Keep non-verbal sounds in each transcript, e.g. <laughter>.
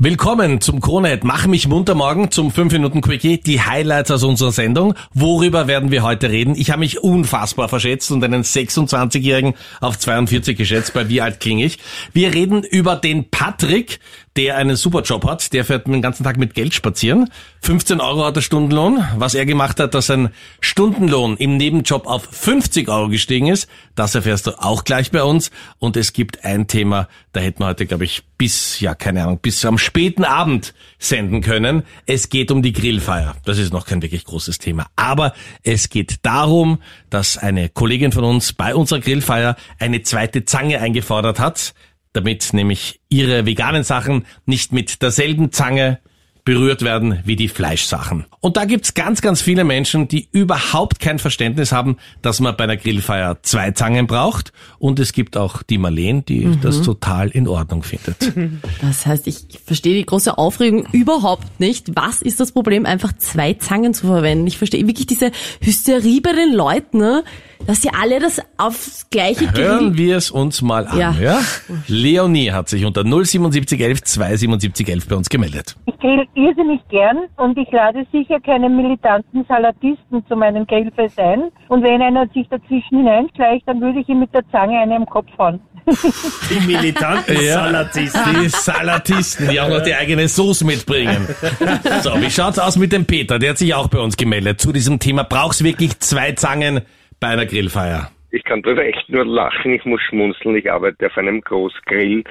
Willkommen zum Kronet. Mach mich munter morgen zum 5 Minuten Quickie. Die Highlights aus unserer Sendung. Worüber werden wir heute reden? Ich habe mich unfassbar verschätzt und einen 26-Jährigen auf 42 geschätzt. Bei wie alt klinge ich? Wir reden über den Patrick, der einen super Job hat. Der fährt den ganzen Tag mit Geld spazieren. 15 Euro hat der Stundenlohn. Was er gemacht hat, dass sein Stundenlohn im Nebenjob auf 50 Euro gestiegen ist, das erfährst du auch gleich bei uns. Und es gibt ein Thema, da hätten wir heute, glaube ich, bis, ja, keine Ahnung, bis am späten Abend senden können. Es geht um die Grillfeier. Das ist noch kein wirklich großes Thema. Aber es geht darum, dass eine Kollegin von uns bei unserer Grillfeier eine zweite Zange eingefordert hat damit nämlich ihre veganen Sachen nicht mit derselben Zange berührt werden wie die Fleischsachen. Und da gibt's ganz, ganz viele Menschen, die überhaupt kein Verständnis haben, dass man bei einer Grillfeier zwei Zangen braucht. Und es gibt auch die Marleen, die mhm. das total in Ordnung findet. <laughs> Das heißt, ich verstehe die große Aufregung überhaupt nicht. Was ist das Problem, einfach zwei Zangen zu verwenden? Ich verstehe wirklich diese Hysterie bei den Leuten, ne? Dass sie alle das aufs gleiche Hören wir es uns mal an. Ja. ja? Leonie hat sich unter 07711 27711 bei uns gemeldet. Ich grill irrsinnig gern und ich lade sicher keine militanten Salatisten zu meinem Grillfest ein. Und wenn einer sich dazwischen hineinschleicht, dann würde ich ihm mit der Zange einen im Kopf hauen. Die militanten ja, Salatisten. Die Salatisten, die auch noch die eigene Soße mitbringen. So, wie schaut's aus mit dem Peter? Der hat sich auch bei uns gemeldet zu diesem Thema. Brauchst wirklich zwei Zangen bei einer Grillfeier? Ich kann darüber echt nur lachen, ich muss schmunzeln, ich arbeite auf einem Großgrill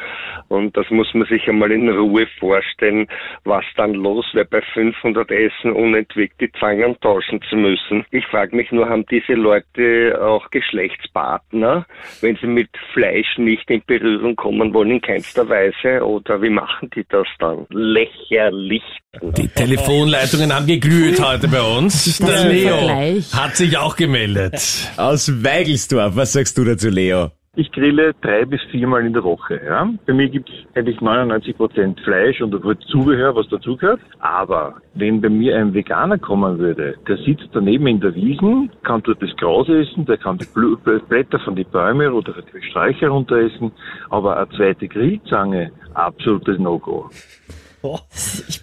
und das muss man sich einmal in Ruhe vorstellen, was dann los wäre bei 500 Essen unentwegt die Zangen tauschen zu müssen. Ich frage mich nur, haben diese Leute auch Geschlechtspartner, wenn sie mit Fleisch nicht in Berührung kommen wollen, in keinster Weise oder wie machen die das dann? Lächerlich. Die Telefonleitungen haben geglüht heute bei uns. Der Leo hat sich auch gemeldet. Aus Weigelsdorf. Was sagst du dazu, Leo? Ich grille drei bis viermal in der Woche. Ja? Bei mir gibt es eigentlich 99 Prozent Fleisch und Zubehör, was dazugehört. Aber wenn bei mir ein Veganer kommen würde, der sitzt daneben in der Wiesen, kann dort das Gras essen, der kann die Blätter von den Bäumen oder die Sträucher runter essen, aber eine zweite Grillzange, absolutes No-Go.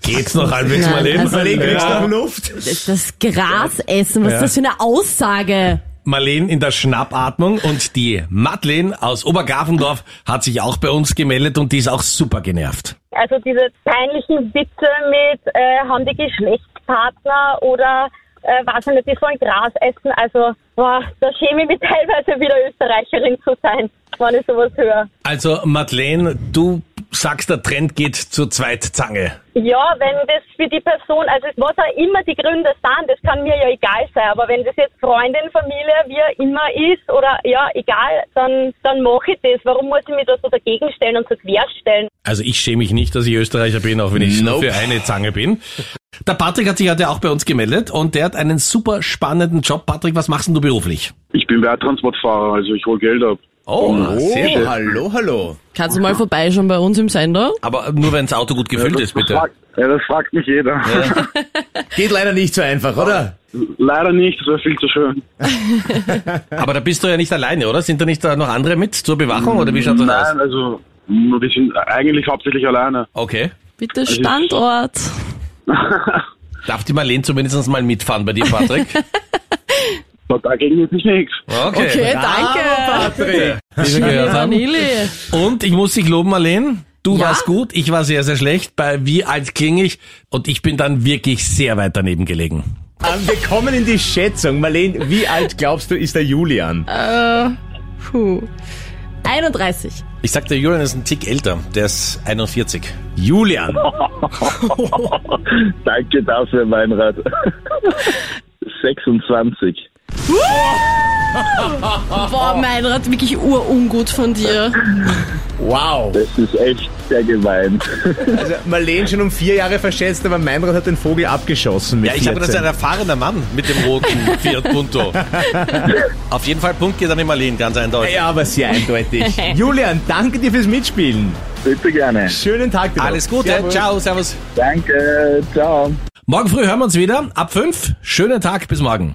Geht's noch halbwegs mal hin? Also, Marlene, kriegst du noch Luft? Das, das Gras essen, was ja. ist das für eine Aussage? Marlene in der Schnappatmung und die Madeleine aus Obergafendorf hat sich auch bei uns gemeldet und die ist auch super genervt. Also diese peinlichen Witze mit, äh, haben die Geschlechtspartner oder äh, weiß nicht, die sollen Gras essen. Also, boah, da schäme ich mich <laughs> teilweise wieder Österreicherin zu sein, wenn ich sowas höre. Also, Madeleine, du sagst, der Trend geht zur Zweitzange. Ja, wenn das für die Person, also was auch immer die Gründe sind, das kann mir ja egal sein, aber wenn das jetzt Freundin, Familie, wie immer ist oder ja, egal, dann, dann mache ich das. Warum muss ich mich da so dagegen stellen und so querstellen? Also ich schäme mich nicht, dass ich Österreicher bin, auch wenn ich nope. nur für eine Zange bin. Der Patrick hat sich heute auch bei uns gemeldet und der hat einen super spannenden Job. Patrick, was machst denn du beruflich? Ich bin Werttransportfahrer, also ich hole Geld ab. Oh, oh sehr schön. hallo, hallo. Kannst du mal vorbeischauen bei uns im Sender? Aber nur wenn das Auto gut gefüllt ja, ist, bitte. Fragt, ja, das fragt mich jeder. Ja. <laughs> Geht leider nicht so einfach, oder? Leider nicht, das wäre viel zu schön. <laughs> Aber da bist du ja nicht alleine, oder? Sind da nicht noch andere mit zur Bewachung, oder wie schaut das Nein, aus? Nein, also wir sind eigentlich hauptsächlich alleine. Okay. Bitte also Standort. <laughs> Darf die Marlene zumindest mal mitfahren bei dir, Patrick? Dagegen ist nicht nichts. Okay, okay danke. Patrick. Und ich muss dich loben, Marlene. Du ja? warst gut, ich war sehr, sehr schlecht. Bei Wie alt klinge ich? Und ich bin dann wirklich sehr weit daneben gelegen. Ähm, wir kommen in die Schätzung. Marlene, wie alt glaubst du, ist der Julian? Äh, puh. 31. Ich sag, der Julian ist ein Tick älter. Der ist 41. Julian. <laughs> Danke dafür, Meinrad. <laughs> 26. Boah, Meinrad, wirklich urungut von dir. Wow. Das ist echt sehr gemein. Also Marlene schon um vier Jahre verschätzt, aber Meinrad hat den Vogel abgeschossen mit Ja, ich habe das ein erfahrener Mann mit dem roten Fiat Punto. <laughs> Auf jeden Fall Punkt geht an die Marlene, ganz eindeutig. Ja, aber sehr eindeutig. <laughs> Julian, danke dir fürs Mitspielen. Bitte gerne. Schönen Tag dir. Alles Gute, servus. ciao, servus. Danke, ciao. Morgen früh hören wir uns wieder ab 5. Schönen Tag, bis morgen.